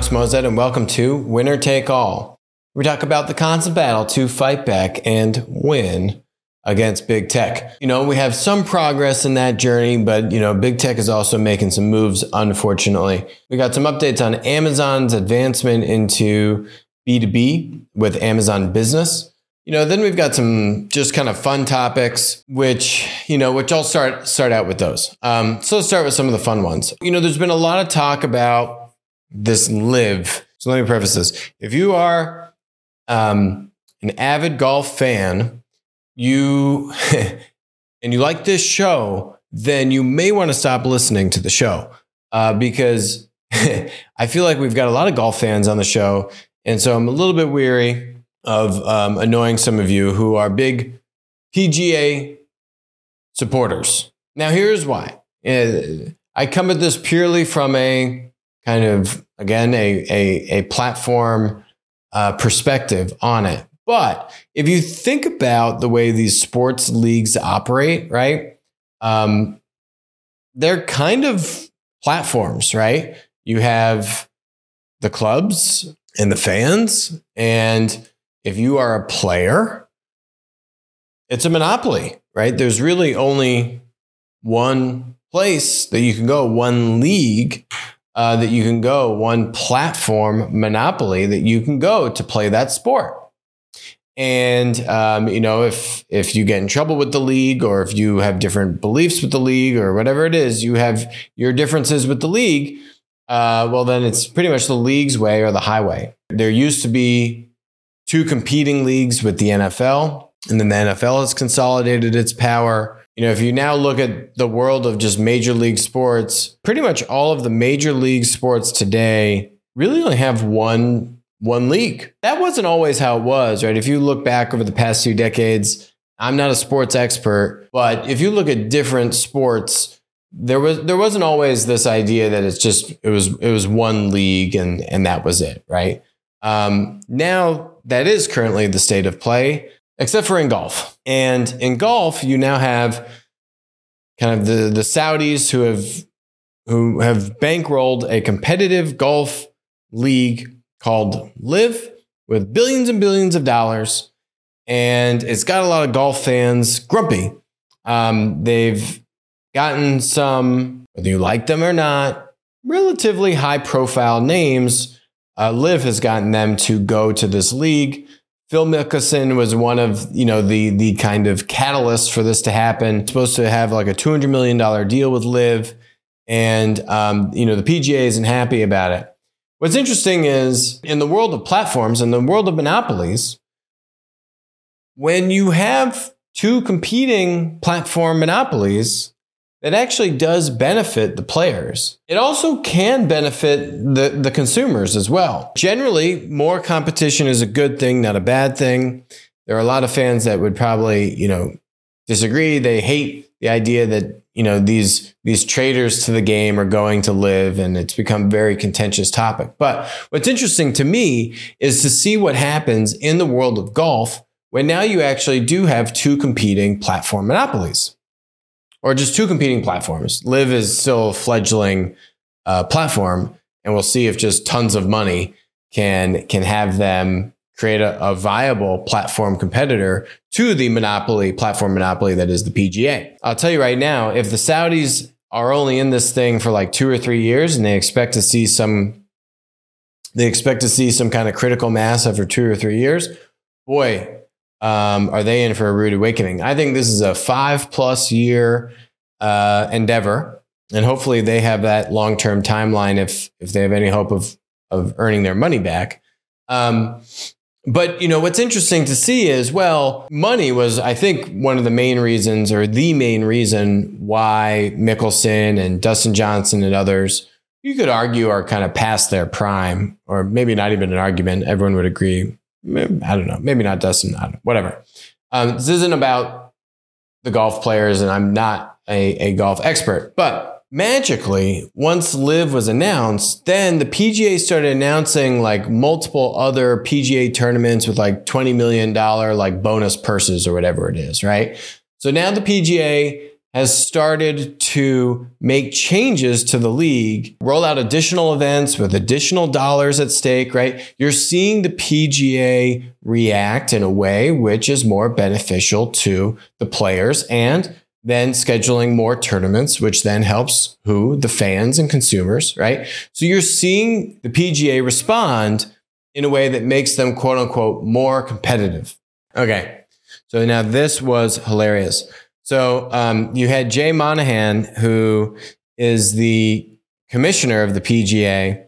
Alex Moazed, and welcome to Winner Take All. We talk about the constant battle to fight back and win against big tech. You know, we have some progress in that journey, but you know, big tech is also making some moves, unfortunately. We got some updates on Amazon's advancement into B2B with Amazon Business. You know, then we've got some just kind of fun topics, which, you know, which I'll start start out with those. Um, so let's start with some of the fun ones. You know, there's been a lot of talk about this live. So let me preface this. If you are um, an avid golf fan, you and you like this show, then you may want to stop listening to the show uh, because I feel like we've got a lot of golf fans on the show, and so I'm a little bit weary of um, annoying some of you who are big PGA supporters. Now, here's why. Uh, I come at this purely from a kind of again a a, a platform uh, perspective on it. But if you think about the way these sports leagues operate, right? Um, they're kind of platforms, right? You have the clubs and the fans, and if you are a player, it's a monopoly, right? There's really only one place that you can go, one league uh, that you can go, one platform monopoly that you can go to play that sport. And um, you know, if if you get in trouble with the league, or if you have different beliefs with the league, or whatever it is, you have your differences with the league. Uh, well, then it's pretty much the league's way or the highway. There used to be two competing leagues with the NFL, and then the NFL has consolidated its power. You know, if you now look at the world of just major league sports, pretty much all of the major league sports today really only have one one league. That wasn't always how it was, right? If you look back over the past few decades, I'm not a sports expert, but if you look at different sports, there was there wasn't always this idea that it's just it was it was one league and and that was it, right? Um, now that is currently the state of play except for in golf. And in golf, you now have kind of the, the Saudis who have who have bankrolled a competitive golf league called LIV with billions and billions of dollars. And it's got a lot of golf fans grumpy. Um, they've gotten some, whether you like them or not, relatively high profile names. Uh, LIV has gotten them to go to this league. Phil Mickelson was one of you know the the kind of catalyst for this to happen. supposed to have like a two hundred million dollar deal with LIV, and um, you know the PGA isn't happy about it. What's interesting is in the world of platforms and the world of monopolies, when you have two competing platform monopolies, that actually does benefit the players. It also can benefit the, the consumers as well. Generally, more competition is a good thing, not a bad thing. There are a lot of fans that would probably, you know, disagree. They hate the idea that, you know, these these traders to the game are going to LIV and it's become a very contentious topic. But what's interesting to me is to see what happens in the world of golf when now you actually do have two competing platform monopolies or just two competing platforms. LIV is still a fledgling uh, platform, and we'll see if just tons of money can can have them create a, a, viable platform competitor to the monopoly platform monopoly that is the PGA. I'll tell you right now, if the Saudis are only in this thing for like two or three years, and they expect to see some, they expect to see some kind of critical mass after two or three years. Boy, um, are they in for a rude awakening? I think this is a five plus year uh, endeavor, and hopefully they have that long term timeline if if they have any hope of of earning their money back. Um, but you know what's interesting to see is well, money was I think one of the main reasons or the main reason why Mickelson and Dustin Johnson and others you could argue are kind of past their prime, or maybe not even an argument. Everyone would agree I don't know, maybe not Dustin, whatever. Um, this isn't about the golf players, and I'm not a, a golf expert, but magically, once LIV was announced, then the PGA started announcing like multiple other PGA tournaments with like $20 million like bonus purses or whatever it is, right? So now the PGA has started to make changes to the league, roll out additional events with additional dollars at stake, right? You're seeing the PGA react in a way which is more beneficial to the players and then scheduling more tournaments, which then helps who? The fans and consumers, right? So you're seeing the PGA respond in a way that makes them quote unquote more competitive. Okay. So now this was hilarious. So um, you had Jay Monahan, who is the commissioner of the PGA.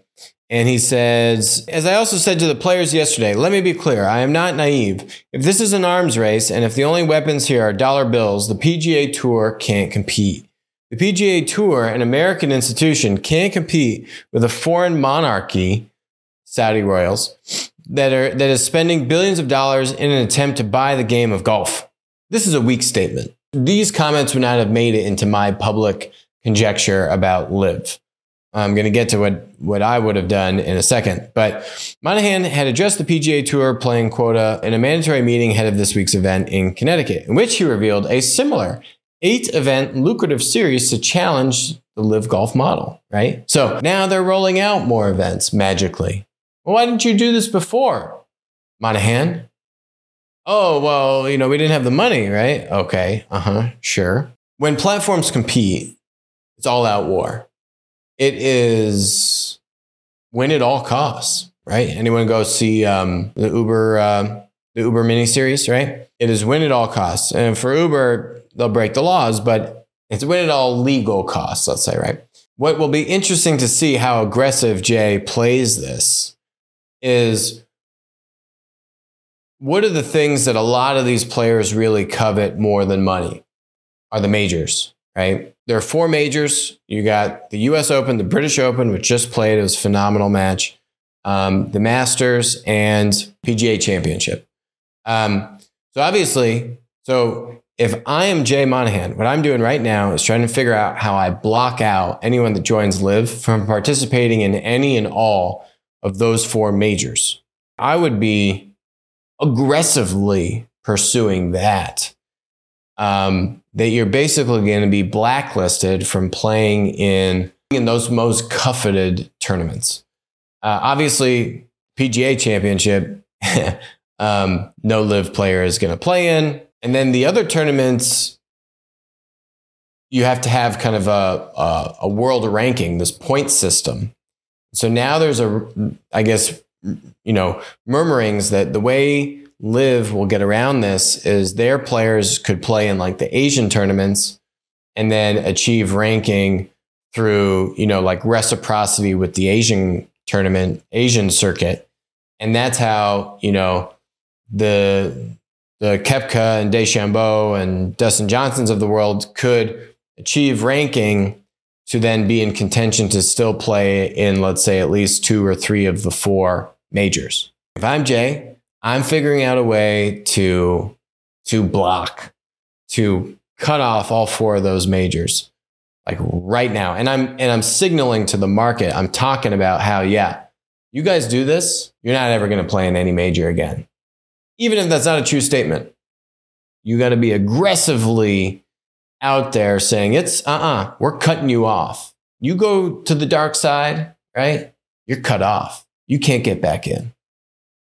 And he says, as I also said to the players yesterday, let me be clear. I am not naive. If this is an arms race and if the only weapons here are dollar bills, the PGA Tour can't compete. The PGA Tour, an American institution, can't compete with a foreign monarchy, Saudi royals, that are that is spending billions of dollars in an attempt to buy the game of golf. This is a weak statement. These comments would not have made it into my public conjecture about LIV. I'm going to get to what, what I would have done in a second. But Monahan had addressed the PGA Tour playing quota in a mandatory meeting ahead of this week's event in Connecticut, in which he revealed a similar eight event lucrative series to challenge the LIV golf model, right? So now they're rolling out more events magically. Well, why didn't you do this before? Monahan, Oh, well, you know, we didn't have the money, right? Okay. Uh huh. Sure. When platforms compete, it's all out war. It is win at all costs, right? Anyone go see um, the Uber, uh, the Uber mini series, right? It is win at all costs. And for Uber, they'll break the laws, but it's win at all legal costs, let's say, right? What will be interesting to see how aggressive Jay plays this is what are the things that a lot of these players really covet more than money? Are the majors, right? There are four majors. You got the US Open, the British Open, which just played. It was a phenomenal match. Um, the Masters and PGA Championship. Um, so obviously, so if I am Jay Monahan, what I'm doing right now is trying to figure out how I block out anyone that joins LIV from participating in any and all of those four majors. I would be aggressively pursuing that, um, that you're basically going to be blacklisted from playing in in those most coveted tournaments. Uh, obviously, PGA Championship, um, no LIV player is going to play in, and then the other tournaments. You have to have kind of a, a, a world ranking, this point system. So now there's a, I guess, you know, murmurings that the way LIV will get around this is their players could play in like the Asian tournaments and then achieve ranking through, you know, like reciprocity with the Asian tournament, Asian circuit. And that's how, you know, the the Koepka and DeChambeau and Dustin Johnsons of the world could achieve ranking to then be in contention to still play in, let's say, at least two or three of the four majors. If I'm Jay, I'm figuring out a way to to block, to cut off all four of those majors like right now. And I'm and I'm signaling to the market. I'm talking about how yeah, you guys do this, you're not ever going to play in any major again. Even if that's not a true statement. You got to be aggressively out there saying it's uh-uh, we're cutting you off. You go to the dark side, right? You're cut off you can't get back in.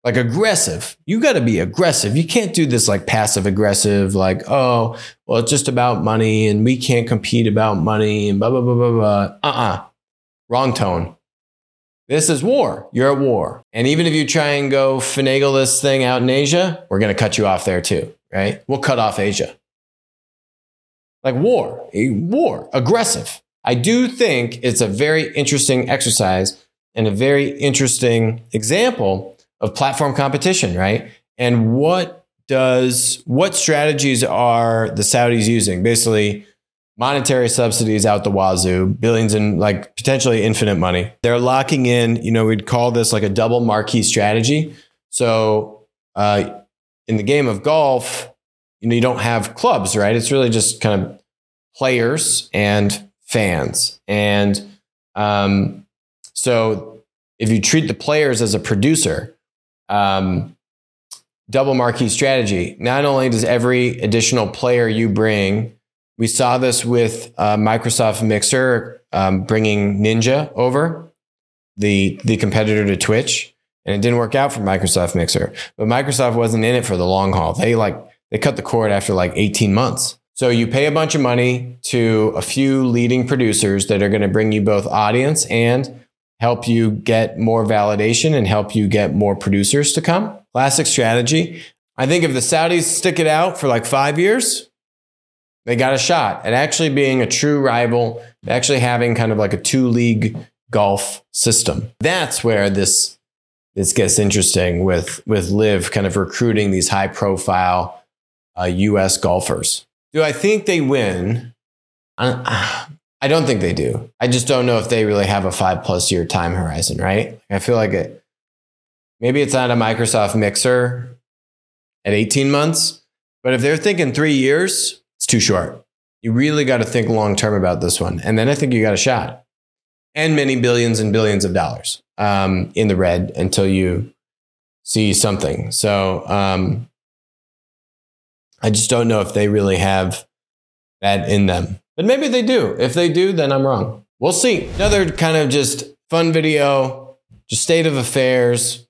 Like aggressive. You got to be aggressive. You can't do this like passive aggressive, like, oh, well, it's just about money and we can't compete about money and blah, blah, blah, blah, blah. Uh uh Wrong tone. This is war. You're at war. And even if you try and go finagle this thing out in Asia, we're going to cut you off there too, right? We'll cut off Asia. Like war, war, aggressive. I do think it's a very interesting exercise and a very interesting example of platform competition, right? And what does what strategies are the Saudis using? Basically, monetary subsidies out the wazoo, billions and like potentially infinite money. They're locking in, you know, we'd call this like a double marquee strategy. So uh, in the game of golf, you know, you don't have clubs, right? It's really just kind of players and fans. And um, so if you treat the players as a producer, um, double marquee strategy, not only does every additional player you bring We saw this with uh, Microsoft Mixer um, bringing Ninja over, the the competitor to Twitch, and it didn't work out for Microsoft Mixer. But Microsoft wasn't in it for the long haul. They like they cut the cord after like 18 months. So you pay a bunch of money to a few leading producers that are going to bring you both audience and help you get more validation and help you get more producers to come. Classic strategy. I think if the Saudis stick it out for like five years, they got a shot at actually being a true rival, actually having kind of like a two league golf system. That's where this this gets interesting with with LIV kind of recruiting these high profile uh, U.S. golfers. Do I think they win? I don't think they do. I just don't know if they really have a five plus year time horizon, right? I feel like it. Maybe it's not a Microsoft Mixer at 18 months, but if they're thinking three years, it's too short. You really got to think long term about this one. And then I think you got a shot and many billions and billions of dollars um, in the red until you see something. So um, I just don't know if they really have that in them. But maybe they do. If they do, then I'm wrong. We'll see. Another kind of just fun video, just state of affairs.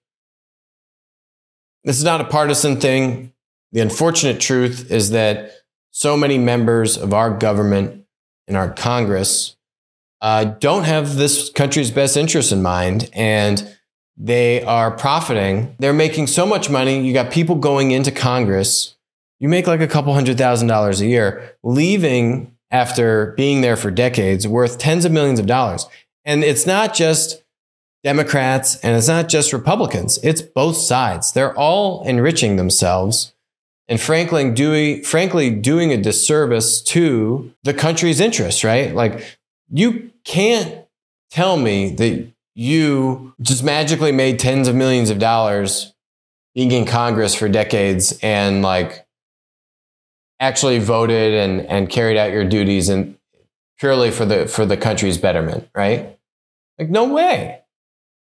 This is not a partisan thing. The unfortunate truth is that so many members of our government and our Congress uh, don't have this country's best interests in mind. And they are profiting. They're making so much money. You got people going into Congress. You make like a couple hundred thousand dollars a year, leaving after being there for decades, worth tens of millions of dollars. And it's not just Democrats and it's not just Republicans, it's both sides. They're all enriching themselves and frankly doing frankly doing a disservice to the country's interests, right? Like you can't tell me that you just magically made tens of millions of dollars being in Congress for decades and like actually voted and, and carried out your duties and purely for the for the country's betterment, right? Like no way.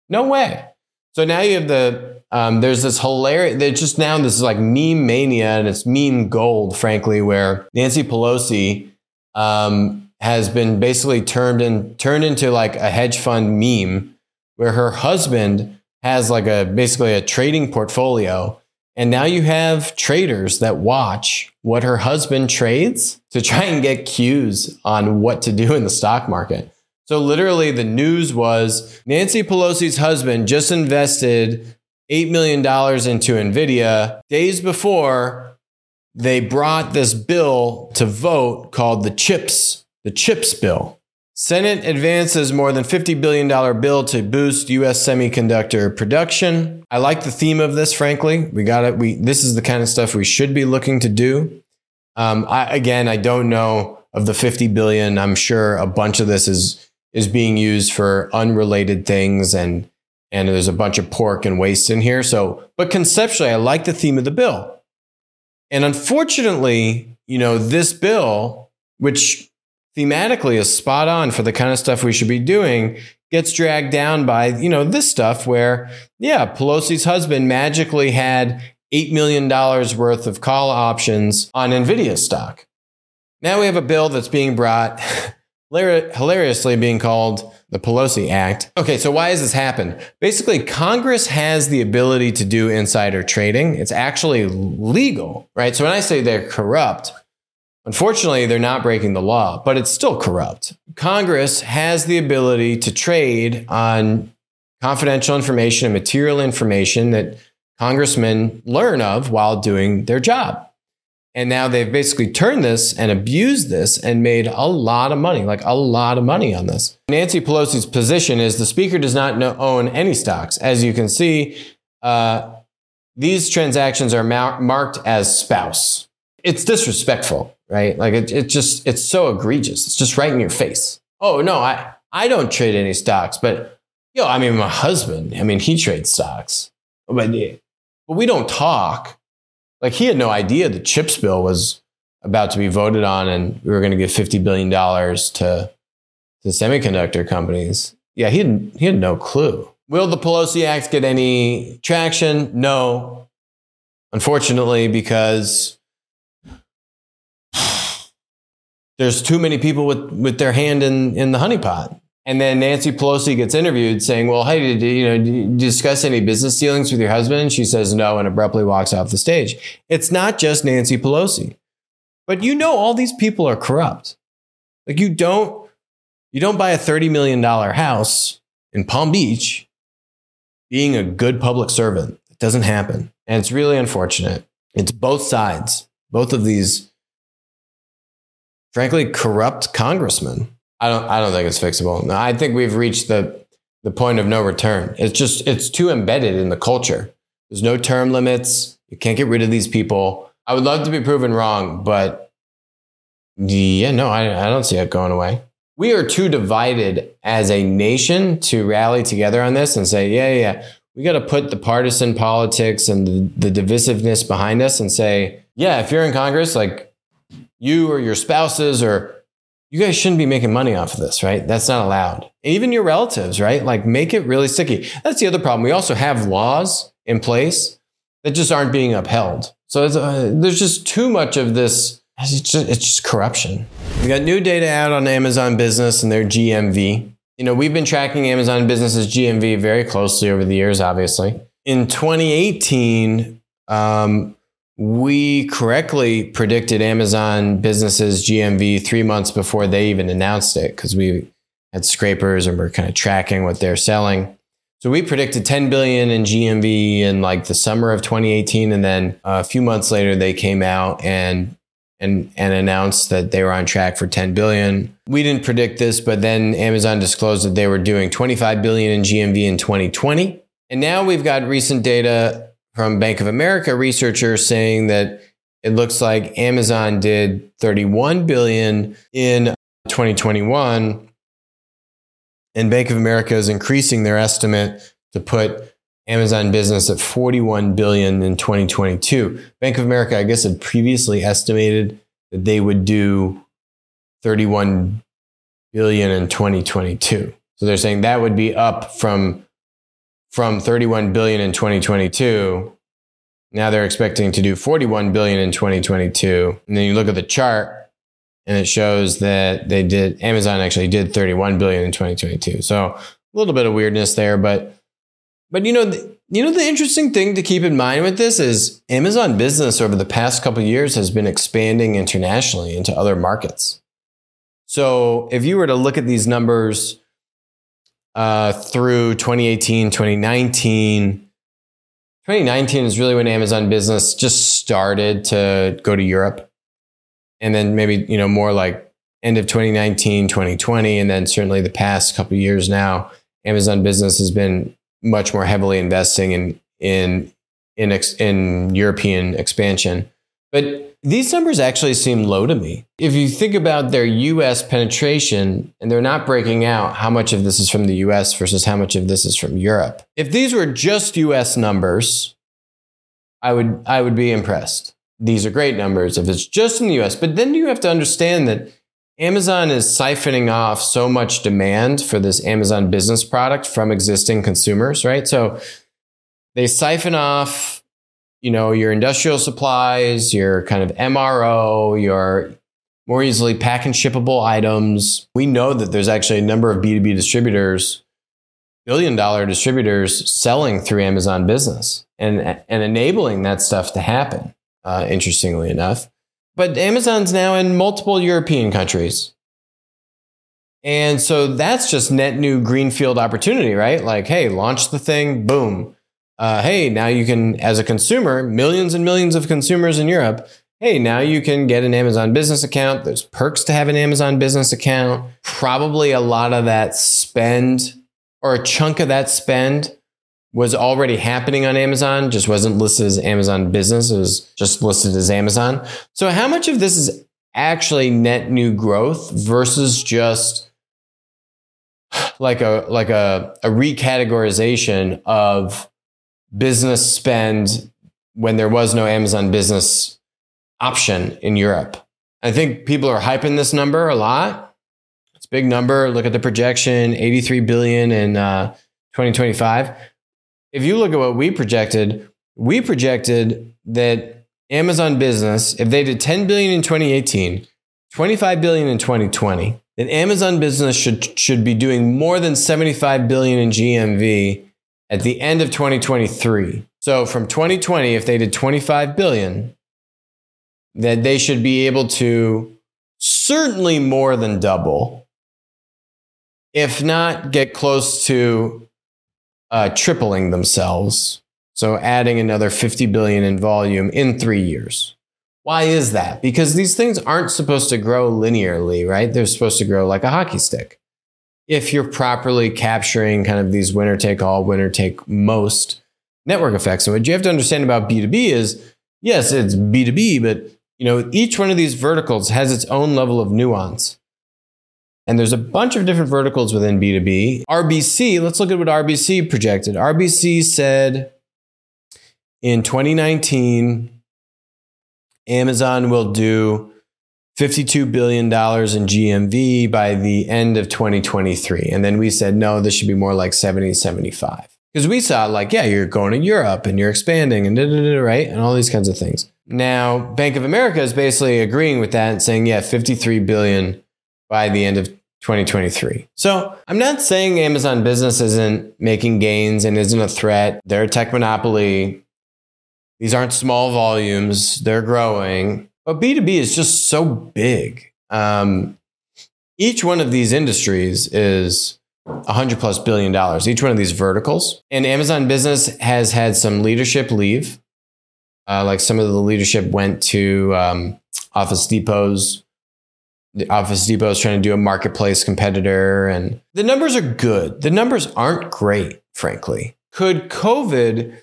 No way. So now you have the um, there's this hilarious, there's just now this is like meme mania and it's meme gold, frankly, where Nancy Pelosi um, has been basically turned in, turned into like a hedge fund meme where her husband has like a basically a trading portfolio. And now you have traders that watch what her husband trades to try and get cues on what to do in the stock market. So literally the news was Nancy Pelosi's husband just invested $8 million into NVIDIA days before they brought this bill to vote called the CHIPS, the CHIPS bill. Senate advances more than $50 billion bill to boost US semiconductor production. I like the theme of this, frankly. We got it. We, this is the kind of stuff we should be looking to do. Um, I, again, I don't know of the 50 billion. I'm sure a bunch of this is, is being used for unrelated things and and there's a bunch of pork and waste in here. So, but conceptually, I like the theme of the bill. And unfortunately, you know, this bill, which thematically is spot on for the kind of stuff we should be doing, gets dragged down by, you know, this stuff where, yeah, Pelosi's husband magically had $8 million worth of call options on NVIDIA stock. Now we have a bill that's being brought, hilariously being called the Pelosi Act. Okay, so why has this happened? Basically, Congress has the ability to do insider trading. It's actually legal, right? So when I say they're corrupt, unfortunately, they're not breaking the law, but it's still corrupt. Congress has the ability to trade on confidential information and material information that congressmen learn of while doing their job. And now they've basically turned this and abused this and made a lot of money, like a lot of money on this. Nancy Pelosi's position is the speaker does not own any stocks. As you can see, uh, these transactions are mar- marked as spouse. It's disrespectful, right? Like it, it just, it's so egregious. It's just right in your face. Oh, no, I, I don't trade any stocks, but yo, I mean, my husband, I mean, he trades stocks, but, but we don't talk like he had no idea the chips bill was about to be voted on and we were going to give $50 billion to, to semiconductor companies. Yeah, he had, he had no clue. Will the Pelosi Act get any traction? No. Unfortunately, because there's too many people with, with their hand in, in the honeypot. And then Nancy Pelosi gets interviewed saying, well, hey, did you, know, did you discuss any business dealings with your husband? And she says no and abruptly walks off the stage. It's not just Nancy Pelosi, but you know, all these people are corrupt. Like you don't, you don't buy a $30 million house in Palm Beach being a good public servant. It doesn't happen. And it's really unfortunate. It's both sides, both of these, frankly, corrupt congressmen. I don't, I don't think it's fixable. I think we've reached the, the point of no return. It's just, it's too embedded in the culture. There's no term limits. You can't get rid of these people. I would love to be proven wrong, but yeah, no, I, I don't see it going away. We are too divided as a nation to rally together on this and say, yeah, yeah, we got to put the partisan politics and the, the divisiveness behind us and say, yeah, if you're in Congress, like you or your spouses or you guys shouldn't be making money off of this, right? That's not allowed. Even your relatives, right? Like make it really sticky. That's the other problem. We also have laws in place that just aren't being upheld. So uh, there's just too much of this. It's just, it's just corruption. We got new data out on Amazon Business and their GMV you know, we've been tracking Amazon businesses GMV very closely over the years, obviously. In 2018, um, we correctly predicted Amazon businesses GMV three months before they even announced it because we had scrapers and we're kind of tracking what they're selling. So we predicted 10 billion in GMV in like the summer of 2018, and then a few months later they came out and and and announced that they were on track for 10 billion. We didn't predict this, but then Amazon disclosed that they were doing 25 billion in GMV in 2020. And now we've got recent data from Bank of America researchers saying that it looks like Amazon did 31 billion in 2021 and Bank of America is increasing their estimate to put Amazon business at 41 billion in 2022. Bank of America, I guess, had previously estimated that they would do 31 billion in 2022. So they're saying that would be up from from 31 billion in 2022. Now they're expecting to do 41 billion in 2022. And then you look at the chart and it shows that they did Amazon actually did 31 billion in 2022. So a little bit of weirdness there, but but you know, the, you know the interesting thing to keep in mind with this is Amazon business over the past couple years has been expanding internationally into other markets. So if you were to look at these numbers uh, through 2018, 2019, 2019 is really when Amazon business just started to go to Europe. And then maybe, you know, more like end of 2019, 2020, and then certainly the past couple years now, Amazon business has been much more heavily investing in in in ex, in European expansion. But these numbers actually seem low to me. If you think about their US penetration, and they're not breaking out how much of this is from the US versus how much of this is from Europe. If these were just US numbers, I would I would be impressed. These are great numbers if it's just in the US. But then you have to understand that Amazon is siphoning off so much demand for this Amazon business product from existing consumers, right? So they siphon off, you know, your industrial supplies, your kind of MRO, your more easily pack and shippable items. We know that there's actually a number of B2B distributors, billion dollar distributors selling through Amazon business and, and enabling that stuff to happen, uh, interestingly enough. But Amazon's now in multiple European countries. And so that's just net new greenfield opportunity, right? Like, hey, launch the thing, boom. Uh, hey, now you can, as a consumer, millions and millions of consumers in Europe, hey, now you can get an Amazon business account. There's perks to have an Amazon business account. Probably a lot of that spend or a chunk of that spend was already happening on Amazon, just wasn't listed as Amazon business. It was just listed as Amazon. So, how much of this is actually net new growth versus just like a like a, a recategorization of business spend when there was no Amazon business option in Europe? I think people are hyping this number a lot. It's a big number. Look at the projection, 83 billion in uh, 2025 if you look at what we projected, we projected that Amazon business, if they did 10 billion in 2018, 25 billion in 2020, then Amazon business should should be doing more than 75 billion in GMV at the end of 2023. So from 2020 if they did 25 billion, that they should be able to certainly more than double if not get close to uh, tripling themselves. So adding another 50 billion in volume in three years. Why is that? Because these things aren't supposed to grow linearly, right? They're supposed to grow like a hockey stick. If you're properly capturing kind of these winner take all, winner take most network effects. And what you have to understand about B2B is yes, it's B2B, but you know, each one of these verticals has its own level of nuance. And there's a bunch of different verticals within B2B. RBC, let's look at what RBC projected. RBC said in 2019, Amazon will do $52 billion in GMV by the end of 2023. And then we said, no, this should be more like 70, 75. Because we saw, like, yeah, you're going to Europe and you're expanding and da, da, da, right? And all these kinds of things. Now, Bank of America is basically agreeing with that and saying, yeah, 53 billion by the end of 2023. So I'm not saying Amazon business isn't making gains and isn't a threat. They're a tech monopoly. These aren't small volumes, they're growing. But B2B is just so big. Um, each one of these industries is 100 plus billion dollars, each one of these verticals. And Amazon business has had some leadership leave. Uh, like some of the leadership went to um, Office Depot's the Office Depot is trying to do a marketplace competitor, and the numbers are good. The numbers aren't great, frankly. Could COVID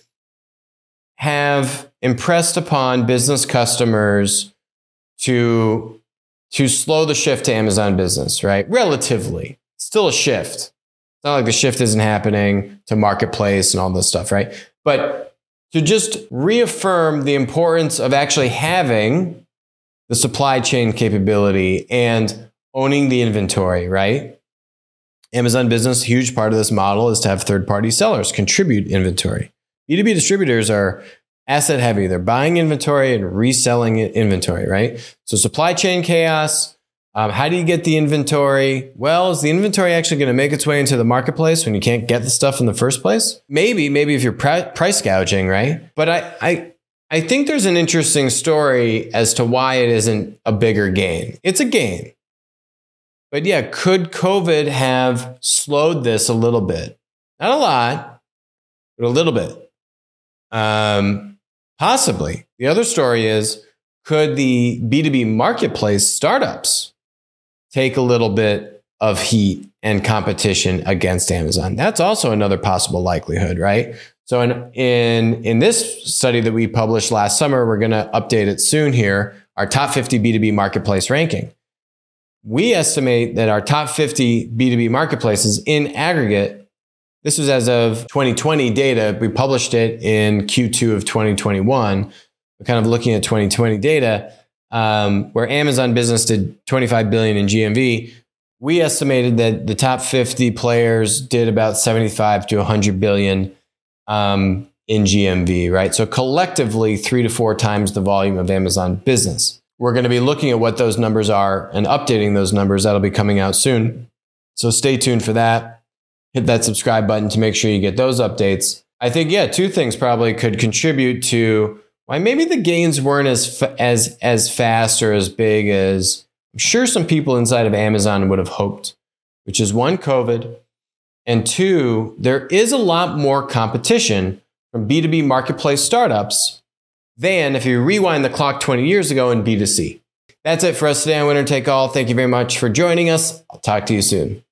have impressed upon business customers to to slow the shift to Amazon business, right? Relatively, still a shift. It's not like the shift isn't happening to marketplace and all this stuff, right? But to just reaffirm the importance of actually having the supply chain capability and owning the inventory, right? Amazon business, huge part of this model is to have third party sellers contribute inventory. B2B distributors are asset heavy. They're buying inventory and reselling inventory, right? So supply chain chaos. Um, how do you get the inventory? Well, is the inventory actually going to make its way into the marketplace when you can't get the stuff in the first place? Maybe, maybe if you're price gouging, right? But I, I, I think there's an interesting story as to why it isn't a bigger gain. It's a gain. But yeah, could COVID have slowed this a little bit? Not a lot, but a little bit. Um, possibly. The other story is could the B2B marketplace startups take a little bit of heat and competition against Amazon? That's also another possible likelihood, right? So in, in, in this study that we published last summer, we're going to update it soon here, our top 50 B2B marketplace ranking. We estimate that our top 50 B2B marketplaces in aggregate, this was as of 2020 data. We published it in Q2 of 2021. We're kind of looking at 2020 data, um, where Amazon business did 25 billion in GMV. We estimated that the top 50 players did about 75 to 100 billion um, in GMV, right? So collectively, three to four times the volume of Amazon business. We're going to be looking at what those numbers are and updating those numbers. That'll be coming out soon. So stay tuned for that. Hit that subscribe button to make sure you get those updates. I think, yeah, two things probably could contribute to why maybe the gains weren't as, as, as fast or as big as I'm sure some people inside of Amazon would have hoped, which is one, COVID, and two, there is a lot more competition from B2B marketplace startups than if you rewind the clock 20 years ago in B2C. That's it for us today on Winner Take All. Thank you very much for joining us. I'll talk to you soon.